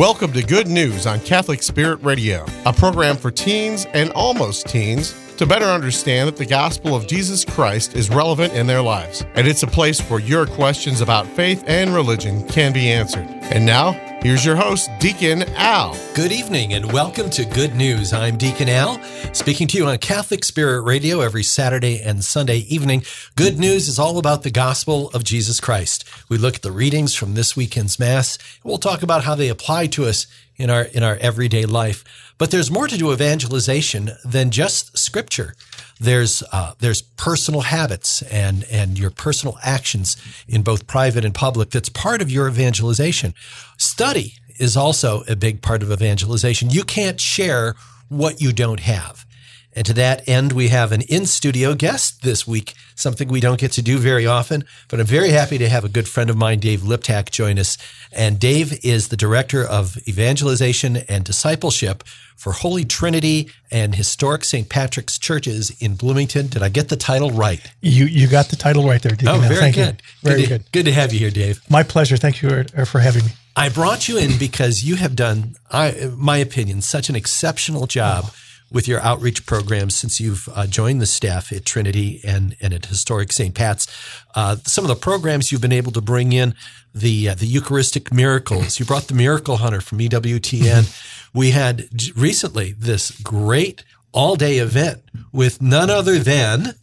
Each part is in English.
Welcome to Good News on Catholic Spirit Radio, a program for teens and almost teens to better understand that the gospel of Jesus Christ is relevant in their lives. And it's a place where your questions about faith and religion can be answered. And now, here's your host, Deacon Al. Good evening and welcome to Good News. I'm Deacon Al, speaking to you on Catholic Spirit Radio every Saturday and Sunday evening. Good News is all about the gospel of Jesus Christ. We look at the readings from this weekend's Mass, and we'll talk about how they apply to us in our in our everyday life. But there's more to do evangelization than just scripture. There's uh, there's personal habits and and your personal actions in both private and public. That's part of your evangelization. Study is also a big part of evangelization. You can't share what you don't have. And to that end, we have an in studio guest this week, something we don't get to do very often, but I'm very happy to have a good friend of mine, Dave Liptak, join us. And Dave is the director of evangelization and discipleship for Holy Trinity and historic St. Patrick's churches in Bloomington. Did I get the title right? You you got the title right there, Deacon. Oh, very Thank good. You. Very good. good. To, good to have you here, Dave. My pleasure. Thank you for, er, for having me. I brought you in because you have done, I, my opinion, such an exceptional job. Oh with your outreach programs since you've uh, joined the staff at Trinity and, and at Historic St. Pat's. Uh, some of the programs you've been able to bring in, the uh, the Eucharistic miracles. You brought the Miracle Hunter from EWTN. we had recently this great all day event with none other than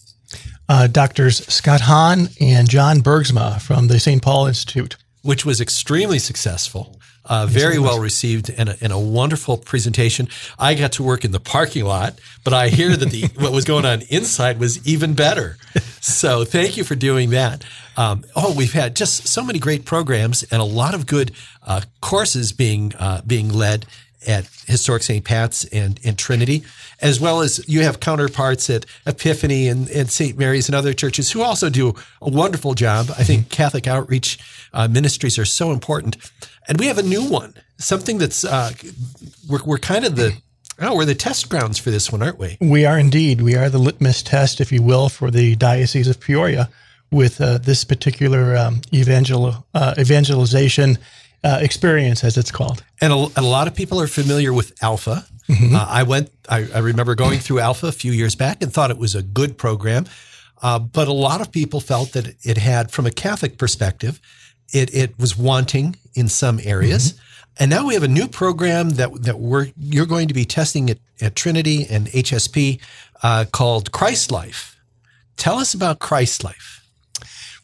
uh, doctors Scott Hahn and John Bergsma from the St. Paul Institute, which was extremely successful. Uh, very well received and a, and a, wonderful presentation. I got to work in the parking lot, but I hear that the what was going on inside was even better. So thank you for doing that. Um, oh, we've had just so many great programs and a lot of good uh, courses being uh, being led at Historic St. Pat's and, and Trinity, as well as you have counterparts at Epiphany and, and St. Mary's and other churches who also do a wonderful job. I think Catholic outreach uh, ministries are so important. And we have a new one, something that's uh, we're, we're kind of the oh we're the test grounds for this one, aren't we? We are indeed. We are the litmus test, if you will, for the diocese of Peoria with uh, this particular um, evangel uh, evangelization uh, experience, as it's called. And a, and a, lot of people are familiar with Alpha. Mm-hmm. Uh, I went. I, I, remember going through Alpha a few years back and thought it was a good program. Uh, but a lot of people felt that it had, from a Catholic perspective, it, it was wanting in some areas. Mm-hmm. And now we have a new program that, that we're, you're going to be testing at, at Trinity and HSP uh, called Christ Life. Tell us about Christ Life.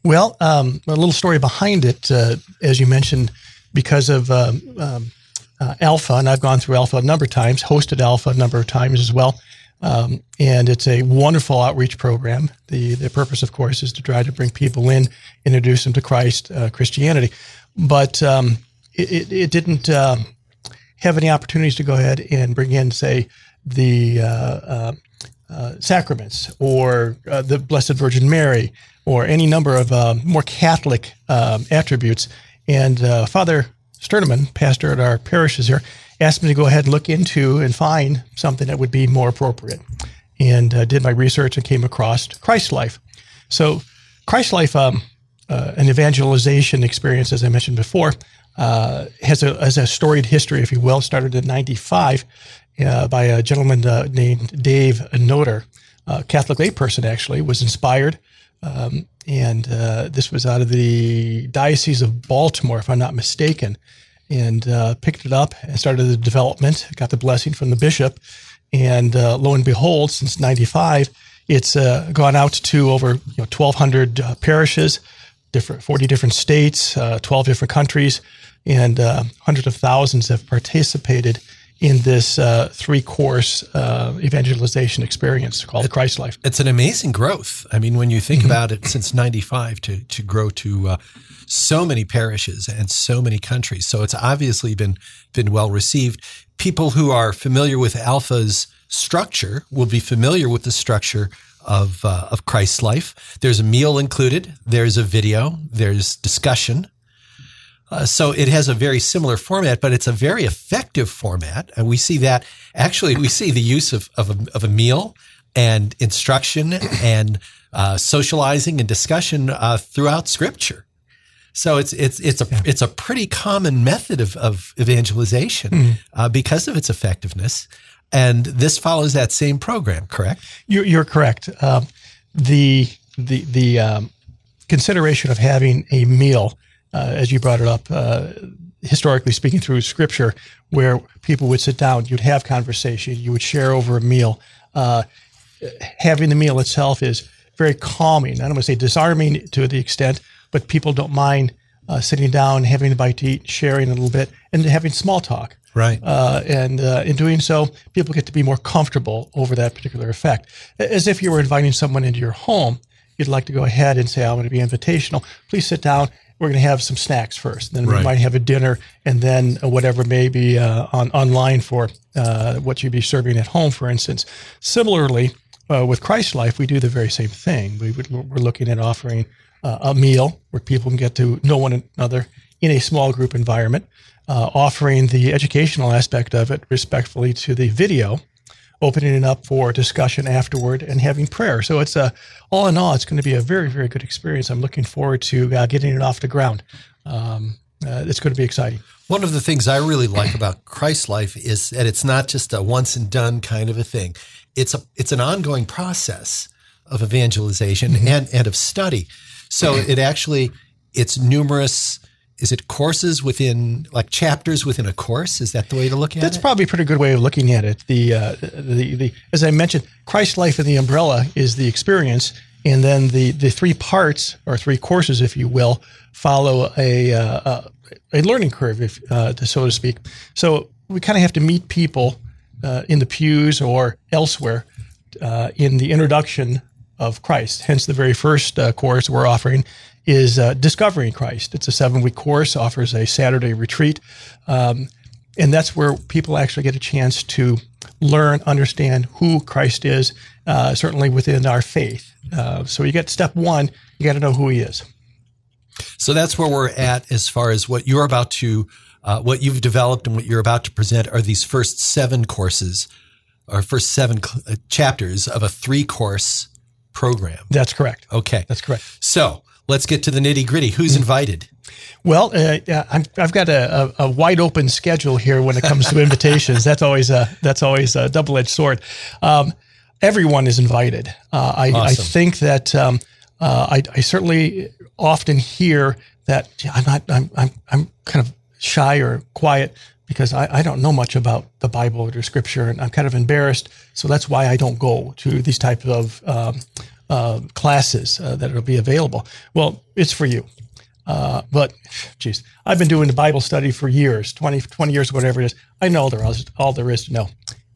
Well, um, a little story behind it, uh, as you mentioned, because of um, um, uh, Alpha, and I've gone through Alpha a number of times, hosted Alpha a number of times as well. Um, and it's a wonderful outreach program. The the purpose, of course, is to try to bring people in, introduce them to Christ, uh, Christianity. But um, it, it, didn't uh, have any opportunities to go ahead and bring in, say, the uh, uh, uh sacraments or uh, the Blessed Virgin Mary or any number of more Catholic um, attributes. And Father Sterneman, pastor at our parishes here, asked me to go ahead and look into and find something that would be more appropriate. And uh, did my research and came across Christ Life. So, Christ Life, um, uh, an evangelization experience, as I mentioned before, uh, has, a, has a storied history, if you will. Started in 95 uh, by a gentleman uh, named Dave Nodar, a Catholic layperson, actually, was inspired. Um, and uh, this was out of the Diocese of Baltimore, if I'm not mistaken and uh, picked it up and started the development. Got the blessing from the bishop, and uh, lo and behold, since '95, it's uh, gone out to over you know, 1,200 uh, parishes, different 40 different states, uh, 12 different countries, and hundreds of thousands have participated in this uh, three course uh, evangelization experience called Christ Life. It's an amazing growth. I mean, when you think mm-hmm. about it, since 95 to, to grow to uh, so many parishes and so many countries. So it's obviously been, been well received. People who are familiar with Alpha's structure will be familiar with the structure of, uh, of Christ's life. There's a meal included. There's a video. There's discussion. Uh, so it has a very similar format, but it's a very effective format. And we see that actually, we see the use of, of, a, of a meal and instruction and uh, socializing and discussion uh, throughout Scripture. So it's it's it's a it's a pretty common method of, of evangelization uh, because of its effectiveness, and this follows that same program. Correct? You're, you're correct. Um, the the the um, consideration of having a meal, uh, as you brought it up, uh, historically speaking, through Scripture, where people would sit down, you'd have conversation, you would share over a meal. Uh, having the meal itself is very calming. I don't want to say disarming to the extent, but people don't mind uh, sitting down, having a bite to eat, sharing a little bit, and having small talk. Right. Uh, and uh, in doing so, people get to be more comfortable over that particular effect. As if you were inviting someone into your home, you'd like to go ahead and say, I'm going to be invitational. Please sit down. We're going to have some snacks first. Then Right. we might have a dinner and then uh, whatever may be uh, on online for uh, what you'd be serving at home, for instance. Similarly, uh, with Christ Life, we do the very same thing. We would, we're looking at offering uh, a meal where people can get to know one another in a small group environment, uh, offering the educational aspect of it respectfully to the video, opening it up for discussion afterward, and having prayer. So it's a, all in all, it's going to be a very, very good experience. I'm looking forward to uh, getting it off the ground. Um, uh, it's going to be exciting. One of the things I really like about Christ life is that it's not just a once and done kind of a thing. It's a it's an ongoing process of evangelization and, and of study. So it actually it's numerous is it courses within like chapters within a course? Is that the way to look at That's it? That's probably a pretty good way of looking at it. The, uh, the, the, as I mentioned, Christ life in the umbrella is the experience, and then the, the three parts or three courses, if you will, follow a, uh, a learning curve, if uh, to, so to speak. So we kind of have to meet people uh, in the pews or elsewhere uh, in the introduction of Christ. Hence, the very first uh, course we're offering is uh, Discovering Christ. It's a seven week course, offers a Saturday retreat. Um, and that's where people actually get a chance to learn, understand who Christ is, uh, certainly within our faith. Uh, so you get step one, you got to know who he is. So that's where we're at as far as what you're about to, uh, what you've developed and what you're about to present are these first seven courses or first seven cl- uh, chapters of a three course program. That's correct. Okay. That's correct. So let's get to the nitty gritty. Who's invited? Well, uh, I'm, I've got a, a, wide open schedule here when it comes to invitations. that's always a that's always a double edged sword. Um, everyone is invited. Uh, I, I think that um, uh, I, I certainly often hear that I'm not I'm, I'm I'm kind of shy or quiet because I, I don't know much about the Bible or Scripture, and I'm kind of embarrassed. So that's why I don't go to these types of um, uh, classes uh, that will be available. Well, it's for you. Uh, but, geez, I've been doing the Bible study for years 20, 20 years, whatever it is. I know all there is, all there is to know.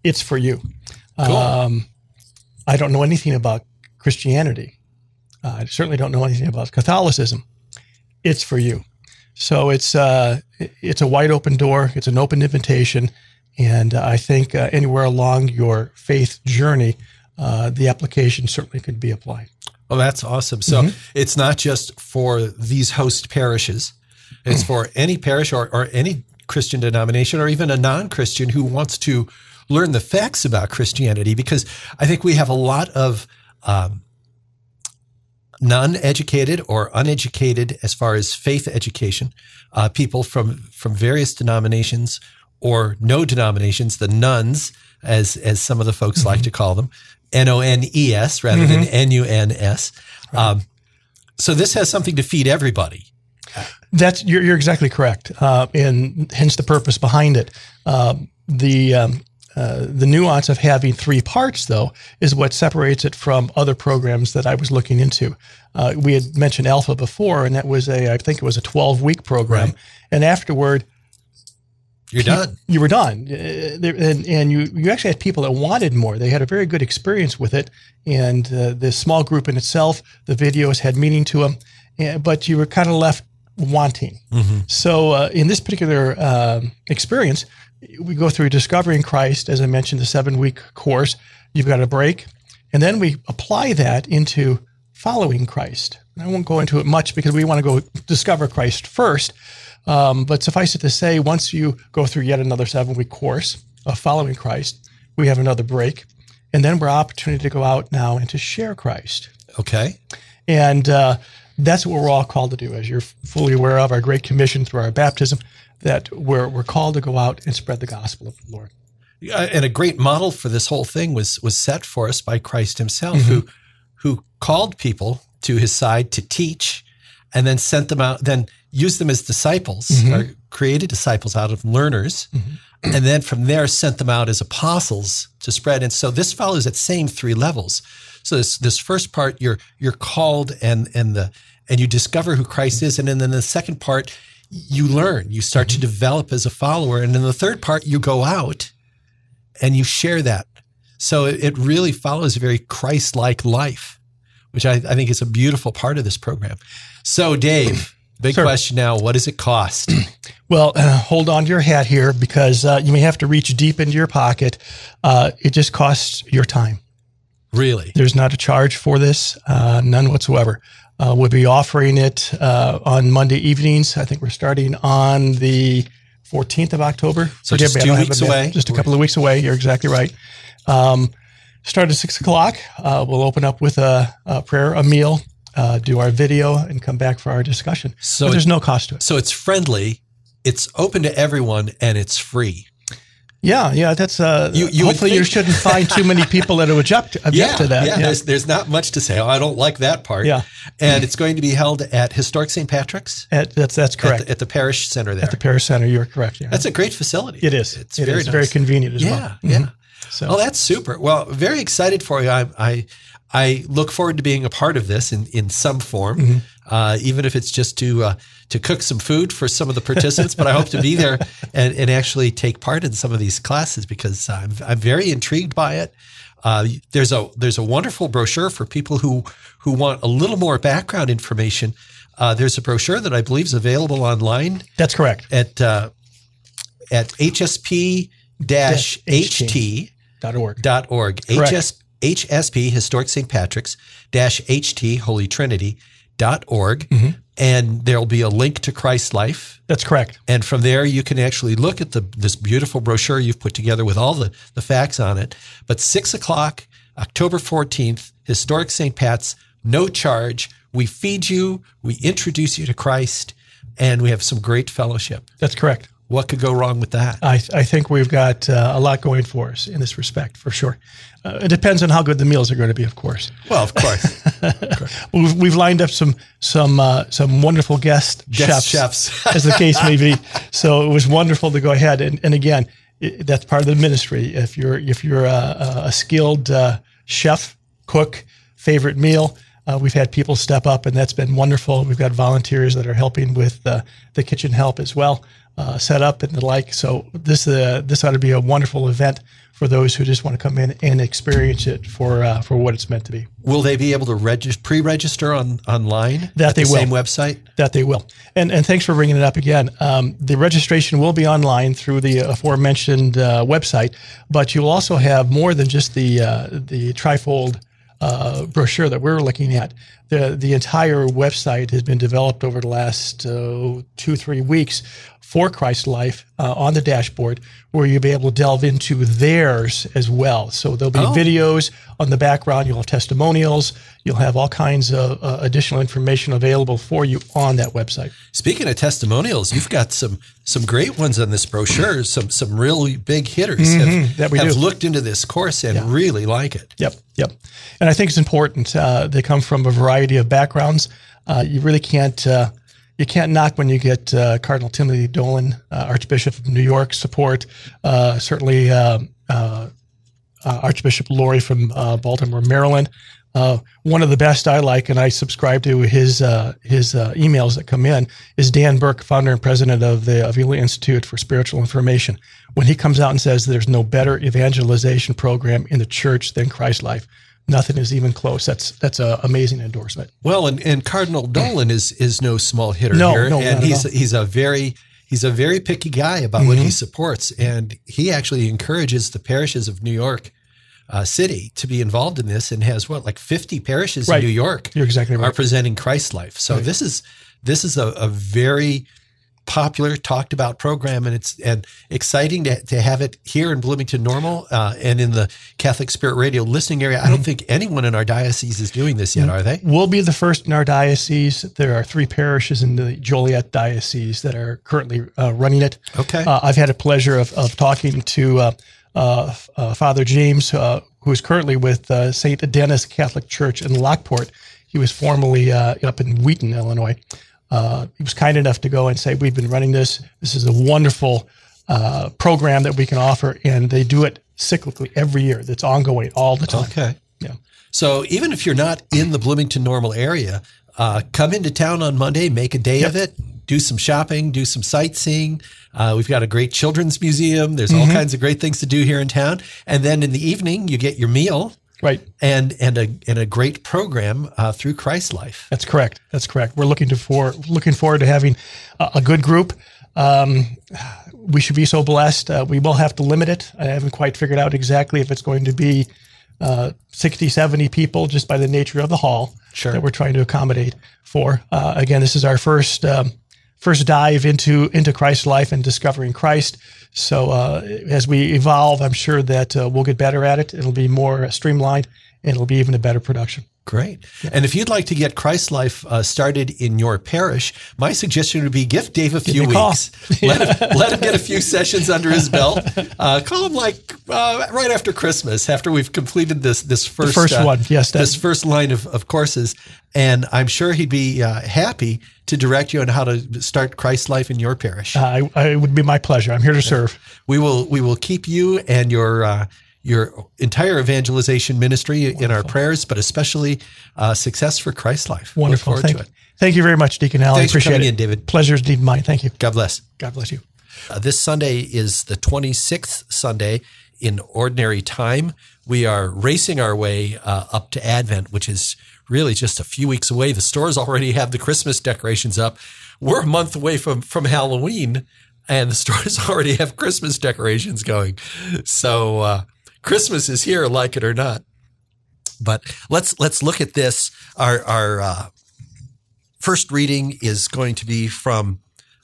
It's for you. Um, I don't know anything about Christianity. Uh, I certainly don't know anything about Catholicism. It's for you. So it's uh, it's a wide open door. It's an open invitation, and uh, I think uh, anywhere along your faith journey, uh, the application certainly could be applied. Well, that's awesome. So it's not just for these host parishes, it's for any parish or, or any Christian denomination or even a non Christian who wants to learn the facts about Christianity because I think we have a lot of um, non educated or uneducated as far as faith education uh, people from, from various denominations or no denominations, the nuns, as, as some of the folks like to call them. N O N E S rather than N U N S. Um, so this has something to feed everybody. That's you're, you're exactly correct, uh, and hence the purpose behind it. Um, the um, uh, the nuance of having three parts, though, is what separates it from other programs that I was looking into. Uh, we had mentioned Alpha before, and that was a I think it was a 12 week program, Right. and afterward You're done. you were done, Uh, there- and, and you you actually had people that wanted more. They had a very good experience with it, and uh, the small group in itself, the videos had meaning to them, and, but you were kind of left wanting. So uh, in this particular um, experience, we go through discovering Christ, as I mentioned, the seven week course. You've got a break, and then we apply that into following Christ. I won't go into it much because we want to go discover Christ first. Um, but suffice it to say, once you go through yet another seven week course of following Christ, we have another break. And then we're opportunity to go out now and to share Christ. Okay. And uh, That's what we're all called to do, as you're fully aware of our Great Commission through our baptism, that we're, we're called to go out and spread the gospel of the Lord. And a great model for this whole thing was was set for us by Christ Himself, mm-hmm. who who called people to His side to teach, and then sent them out, then used them as disciples, mm-hmm. or created disciples out of learners, mm-hmm. and then from there sent them out as apostles to spread. And so this follows that same three levels. So this this first part, you're you're called and and the and you discover who Christ is, and then in the second part, you learn, you start to develop as a follower, and in the third part, you go out and you share that. So it, it really follows a very Christ like life, which I, I, think is a beautiful part of this program. So, Dave, big Sir. question now what does it cost? Well, uh, hold on to your hat here because uh, you may have to reach deep into your pocket. Uh, it just costs your time. Really? There's not a charge for this, uh, none whatsoever. Uh, we'll be offering it uh, on Monday evenings. I think we're starting on the 14th of October. So just two weeks away. Just a couple of weeks away. You're exactly right. Um, start at six o'clock. Uh, we'll open up with a, a prayer, a meal, uh, do our video, and come back for our discussion. So but there's no cost to it. So it's friendly, it's open to everyone, and it's free. Yeah, yeah, that's uh. You, you hopefully, you shouldn't find too many people that object object yeah, to that. Yeah, yeah, there's there's not much to say. Oh, I don't like that part. Yeah, and it's going to be held at Historic St. Patrick's. At, that's that's correct. At the, at the, parish center there. At the parish center, you're correct. Yeah, that's a great facility. It is. It's it very is nice. very convenient as yeah, well. Yeah, yeah. Mm-hmm. So, oh, that's super. Well, very excited for you. I, I I look forward to being a part of this in, in some form, mm-hmm. uh, even if it's just to uh, to cook some food for some of the participants. but I hope to be there and, and actually take part in some of these classes because I'm, I'm very intrigued by it. Uh, there's a there's a wonderful brochure for people who who want a little more background information. Uh, there's a brochure that I believe is available online. That's correct. At uh, at hsp ht dot org dot org. HSP HSP, Historic St. Patrick's, dash HT, Holy Trinity, dot org. Mm-hmm. And there'll be a link to Christ's life. That's correct. And from there, you can actually look at the this beautiful brochure you've put together with all the, the facts on it. But six o'clock, October 14th, Historic St. Pat's, no charge. We feed you, we introduce you to Christ, and we have some great fellowship. That's correct. What could go wrong with that? I, I think we've got uh, a lot going for us in this respect, for sure. Uh, it depends on how good the meals are going to be, of course. Well, of course. of course. we've, we've lined up some some uh, some wonderful guest, guest chefs, chefs. as the case may be. So it was wonderful to go ahead and, and again, it, that's part of the ministry. If you're if you're a, a skilled uh, chef, cook, favorite meal, uh, we've had people step up, and that's been wonderful. We've got volunteers that are helping with uh, the kitchen help as well, uh, set up and the like. So this uh, this ought to be a wonderful event for those who just want to come in and experience it for uh, for what it's meant to be. Will they be able to regist- pre-register on online? That they the will. Same website. That they will. And and thanks for bringing it up again. Um, the registration will be online through the aforementioned uh, website, but you'll also have more than just the the trifold uh, brochure that we're looking at. The, the entire website has been developed over the last uh, two, three weeks for Christ Life uh, on the dashboard, where you'll be able to delve into theirs as well. So there'll be oh. videos on the background, you'll have testimonials, you'll have all kinds of uh, additional information available for you on that website. Speaking of testimonials, you've got some some great ones on this brochure. Some some really big hitters mm-hmm, have, that we have do. looked into this course and yeah. really like it. Yep, yep. And I think it's important. Uh, they come from a variety of backgrounds. Uh, you really can't uh, you can't knock when you get uh, Cardinal Timothy Dolan, uh, Archbishop of New York, support. Uh, certainly, um, uh, uh, Archbishop Lori from uh, Baltimore, Maryland. one of the best I like, and I subscribe to his his emails that come in, is Dan Burke, founder and president of the Avila Institute for Spiritual Information. When he comes out and says there's no better evangelization program in the church than Christ Life, nothing is even close. That's that's an amazing endorsement. Well, and, and Cardinal Dolan is is no small hitter no, here, no, and he's he's a very he's a very picky guy about mm-hmm. what he mm-hmm. supports, and he actually encourages the parishes of New York. Uh, city to be involved in this and has what like 50 parishes right. in New York You're exactly right. are presenting Christ life. So right. this is this is a, a very popular, talked about program, and it's and exciting to, to have it here in Bloomington Normal uh, and in the Catholic Spirit Radio listening area. I don't think anyone in our diocese is doing this yet, are they? We'll be the first in our diocese. There are three parishes in the Joliet diocese that are currently uh, running it. Okay. Uh, I've had a pleasure of, of talking to uh, uh, uh, Father James, uh, who is currently with uh, St. Dennis Catholic Church in Lockport. He was formerly uh, up in Wheaton, Illinois. Uh, he was kind enough to go and say, We've been running this. This is a wonderful uh, program that we can offer. And they do it cyclically every year, that's ongoing all the time. Okay. Yeah. So even if you're not in the Bloomington Normal area, uh, come into town on Monday, make a day of it, do some shopping, do some sightseeing. Uh, we've got a great children's museum. There's all kinds of great things to do here in town. And then in the evening, you get your meal Right. and and a and a great program uh, through Christ Life. That's correct. That's correct. We're looking to for looking forward to having a, a good group. Um, we should be so blessed. Uh, we will have to limit it. I haven't quite figured out exactly if it's going to be uh, 60, 70 people just by the nature of the hall Sure. that we're trying to accommodate for. Uh, again, this is our first um, first dive into into Christ's life and discovering Christ. So uh, as we evolve, I'm sure that uh, we'll get better at it. It'll be more streamlined and it'll be even a better production. Great. And if you'd like to get Christ Life uh, started in your parish, my suggestion would be give Dave a few a weeks. let, him, let him get a few sessions under his belt. Uh, call him like uh, right after Christmas, after we've completed this this first first uh, one. Yes, this first line of, of courses. And I'm sure he'd be uh, happy to direct you on how to start Christ Life in your parish. Uh, I, it would be my pleasure. I'm here to serve. we will we will keep you and your uh, your entire evangelization ministry in our prayers, but especially uh, success for Christ Life. Look Wonderful. forward Thank, to it. thank you very much, Deacon Al. Thanks I for appreciate coming it. in, David. Pleasure's deep mine. Thank you. God bless. God bless you. Uh, this Sunday is the 26th Sunday in ordinary time. We are racing our way uh, up to Advent, which is really just a few weeks away. The stores already have the Christmas decorations up. We're a month away from, from Halloween, and the stores already have Christmas decorations going. So uh, Christmas is here, like it or not. But let's let's look at this. Our our uh, first reading is going to be from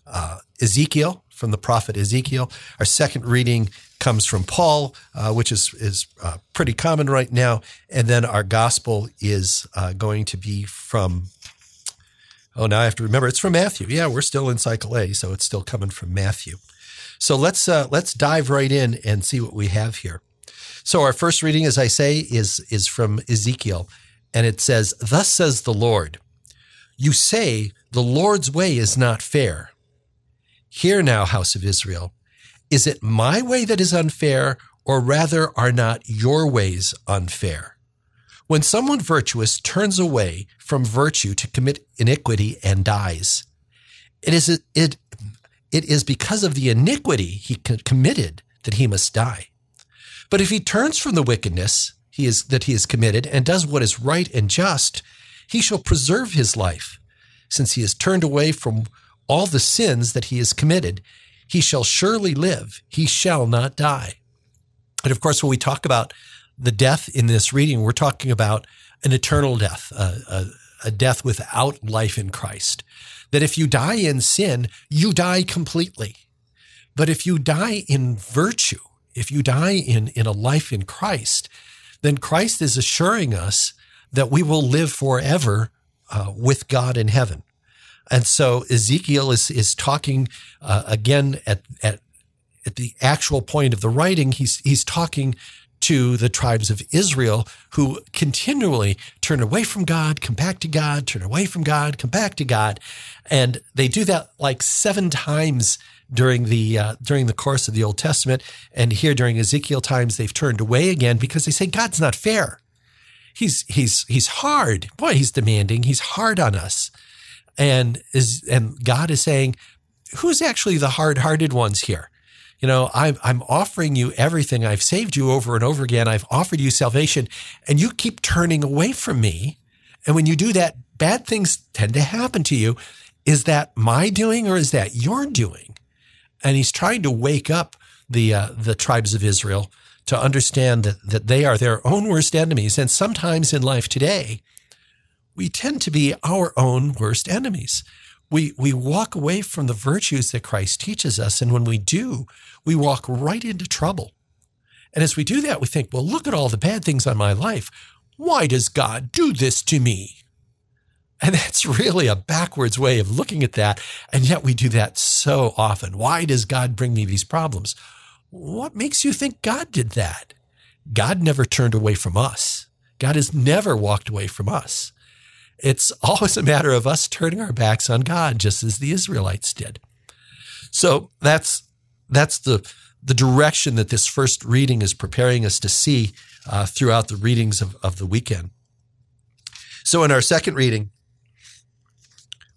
uh, Ezekiel, from the prophet Ezekiel. Our second reading comes from Paul, uh, which is is uh, pretty common right now, and then our gospel is uh, going to be from. Oh, now I have to remember it's from Matthew. Yeah, we're still in cycle A, so it's still coming from Matthew. So let's uh, let's dive right in and see what we have here. So our first reading, as I say, is is from Ezekiel, and it says, "Thus says the Lord." You say, The Lord's way is not fair. Hear now, house of Israel. Is it my way that is unfair, or rather are not your ways unfair? When someone virtuous turns away from virtue to commit iniquity and dies, it is, it, it is because of the iniquity he committed that he must die. But if he turns from the wickedness he is, that he has committed and does what is right and just, he shall preserve his life. Since he has turned away from all the sins that he has committed, he shall surely live. He shall not die. And of course, when we talk about the death in this reading, we're talking about an eternal death, a, a, a death without life in Christ. That if you die in sin, you die completely. But if you die in virtue, if you die in, in a life in Christ, then Christ is assuring us that we will live forever uh, with God in heaven. And so Ezekiel is, is talking uh, again at, at, at the actual point of the writing. He's, he's talking to the tribes of Israel who continually turn away from God, come back to God, turn away from God, come back to God. And they do that like seven times during the uh, during the course of the Old Testament. And here during Ezekiel times, they've turned away again because they say God's not fair. He's he's he's hard. Boy, he's demanding. He's hard on us. And is and God is saying, who's actually the hard-hearted ones here? You know, I'm I'm offering you everything. I've saved you over and over again. I've offered you salvation, and you keep turning away from me. And when you do that, bad things tend to happen to you. Is that my doing or is that your doing? And he's trying to wake up the uh, the tribes of Israel to understand that that they are their own worst enemies. And sometimes in life today, we tend to be our own worst enemies. we, we walk away from the virtues that Christ teaches us. And when we do, we walk right into trouble. And as we do that, we think, well, look at all the bad things on my life. Why does God do this to me? And that's really a backwards way of looking at that. And yet we do that so often. Why does God bring me these problems? What makes you think God did that? God never turned away from us. God has never walked away from us. It's always a matter of us turning our backs on God, just as the Israelites did. So that's that's the the direction that this first reading is preparing us to see uh, throughout the readings of, of the weekend. So in our second reading,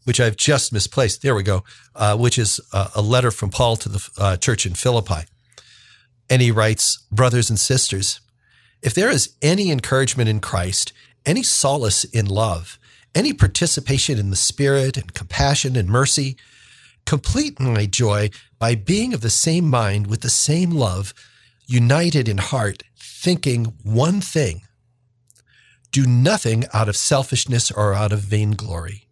which I've just misplaced, there we go, uh, which is a, a, letter from Paul to the uh, church in Philippi. And he writes, Brothers and sisters, if there is any encouragement in Christ, any solace in love, any participation in the Spirit and compassion and mercy, complete my joy by being of the same mind with the same love, united in heart, thinking one thing. Do nothing out of selfishness or out of vainglory.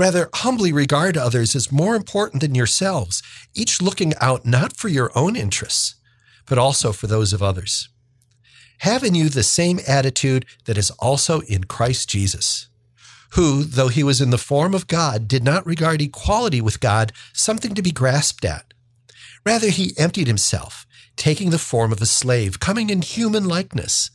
Rather, humbly regard others as more important than yourselves, each looking out not for your own interests, but also for those of others. Have in you the same attitude that is also in Christ Jesus who, though he was in the form of God, did not regard equality with God something to be grasped at. Rather, he emptied himself, taking the form of a slave, coming in human likeness,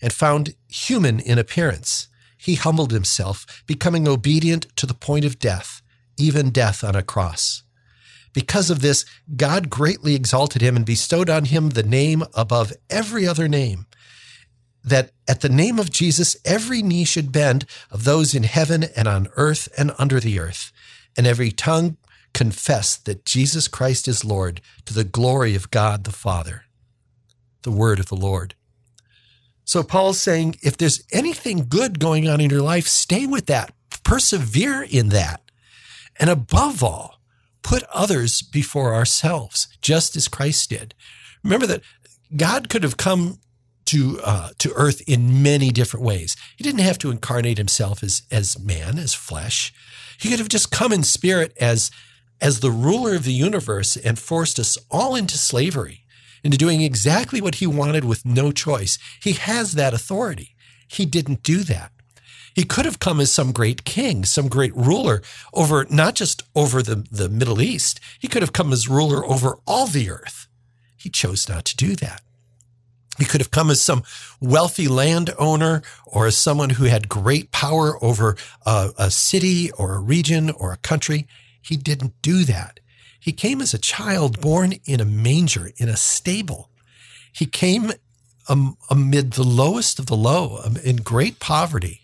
and found human in appearance. He humbled himself, becoming obedient to the point of death, even death on a cross. Because of this, God greatly exalted him and bestowed on him the name above every other name that at the name of Jesus, every knee should bend of those in heaven and on earth and under the earth, and every tongue confess that Jesus Christ is Lord to the glory of God the Father. The word of the Lord. So Paul's saying, if there's anything good going on in your life, stay with that, persevere in that. And above all, put others before ourselves, just as Christ did. Remember that God could have come to uh, to earth in many different ways. He didn't have to incarnate himself as as man, as flesh. He could have just come in spirit as as the ruler of the universe and forced us all into slavery, into doing exactly what he wanted with no choice. He has that authority. He didn't do that. He could have come as some great king, some great ruler over not just over the, the Middle East. He could have come as ruler over all the earth. He chose not to do that. He could have come as some wealthy landowner or as someone who had great power over a, a, city or a region or a country. He didn't do that. He came as a child born in a manger, in a stable. He came um, amid the lowest of the low, um, in great poverty.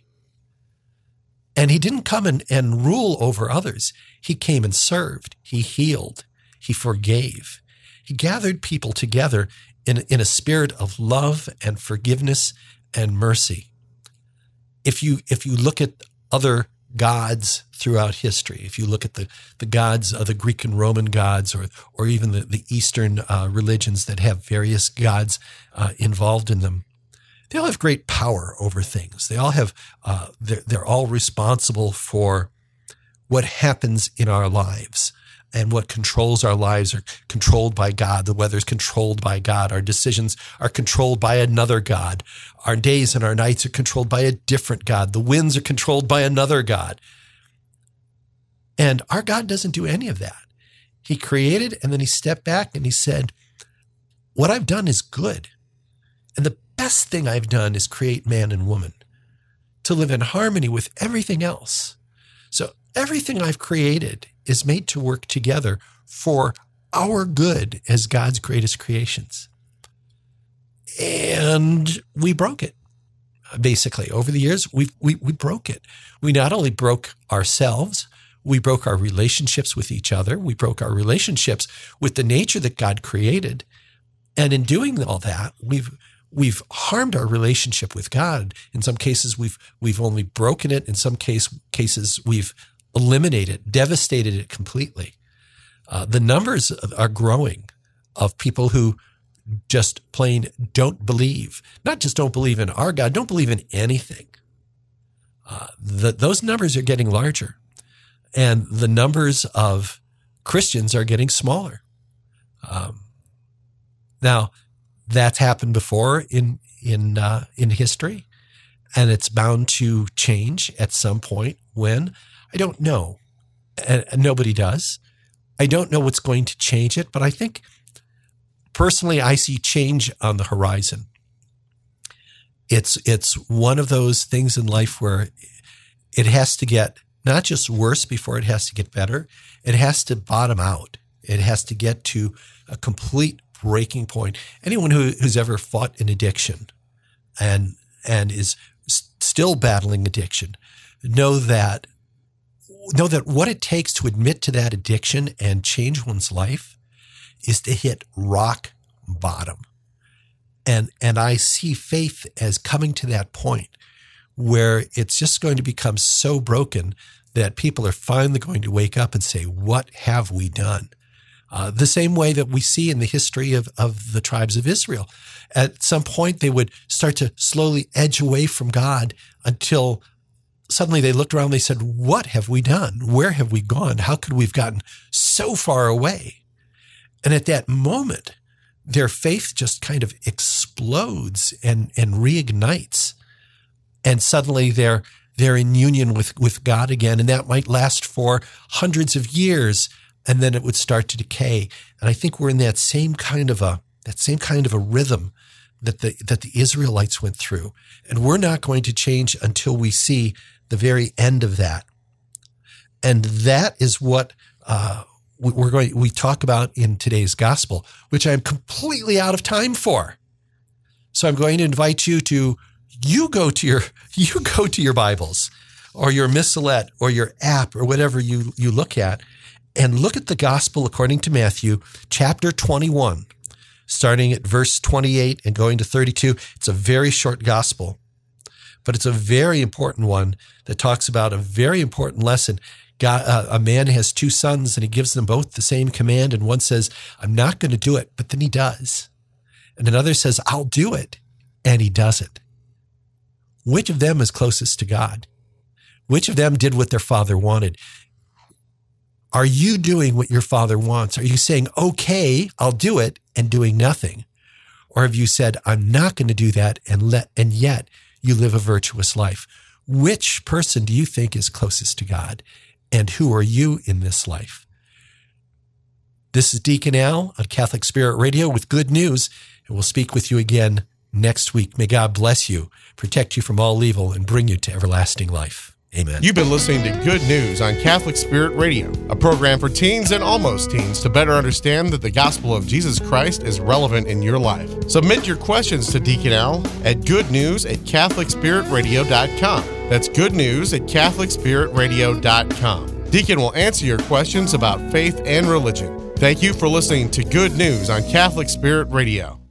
And he didn't come and, and rule over others. He came and served. He healed. He forgave. He gathered people together in, in a spirit of love and forgiveness and mercy. If you, if you look at other gods throughout history, if you look at the, the gods of the Greek and Roman gods, or, or even the, the Eastern uh, religions that have various gods uh, involved in them, they all have great power over things. They all have, uh, they're, they're all responsible for what happens in our lives and what controls our lives are controlled by God. The weather is controlled by God. Our decisions are controlled by another God. Our days and our nights are controlled by a different God. The winds are controlled by another God. And our God doesn't do any of that. He created and then he stepped back and he said, What I've done is good. And the best thing I've done is create man and woman to live in harmony with everything else. So everything I've created is made to work together for our good as God's greatest creations. And we broke it. Uh, basically, over the years, we, we, we broke it. We not only broke ourselves, we broke our relationships with each other. We broke our relationships with the nature that God created. And in doing all that, we've we've harmed our relationship with God. In some cases, we've we've only broken it. In some case cases, we've eliminated, devastated it completely. Uh, the numbers are growing of people who just plain don't believe, not just don't believe in our God, don't believe in anything. Uh, the, those numbers are getting larger. and the numbers of Christians are getting smaller. Um, now, that's happened before in in uh, in history, and it's bound to change at some point. When I don't know, and, nobody does. I don't know what's going to change it, but I think personally, I see change on the horizon. It's it's one of those things in life where it has to get not just worse before it has to get better. It has to bottom out. It has to get to a complete breaking point. Anyone who, who's ever fought an addiction and and is still battling addiction know that know that what it takes to admit to that addiction and change one's life is to hit rock bottom. And and I see faith as coming to that point where it's just going to become so broken that people are finally going to wake up and say, What have we done? Uh, the same way that we see in the history of, of the tribes of Israel. At some point, they would start to slowly edge away from God until suddenly they looked around and they said, What have we done? Where have we gone? How could we have gotten so far away? And at that moment, their faith just kind of explodes and, and reignites. And suddenly they're, they're in union with, with God again. And that might last for hundreds of years. And then it would start to decay. And I think we're in that same kind of a, that same kind of a rhythm that the, that the Israelites went through. And we're not going to change until we see the very end of that. And that is what, uh, we're going we talk about in today's gospel, which I'm completely out of time for. So I'm going to invite you to you go to your you go to your Bibles or your missalette or your app or whatever you you look at and look at the gospel according to Matthew chapter 21 starting at verse 28 and going to 32. It's a very short gospel, but it's a very important one that talks about a very important lesson God, uh, a man has two sons and he gives them both the same command. And one says, I'm not going to do it, but then he does. And another says, I'll do it. And he doesn't. Which of them is closest to God? Which of them did what their father wanted? Are you doing what your father wants? Are you saying, okay, I'll do it and doing nothing? Or have you said, I'm not going to do that and let, and yet you live a virtuous life? Which person do you think is closest to God? and who are you in this life? This is Deacon Al on Catholic Spirit Radio with good news, and we'll speak with you again next week. May God bless you, protect you from all evil, and bring you to everlasting life. Amen. You've been listening to Good News on Catholic Spirit Radio, a program for teens and almost teens to better understand that the gospel of Jesus Christ is relevant in your life. Submit your questions to Deacon Al at goodnews at CatholicSpiritRadio.com. That's good news at CatholicSpiritRadio.com. Deacon will answer your questions about faith and religion. Thank you for listening to Good News on Catholic Spirit Radio.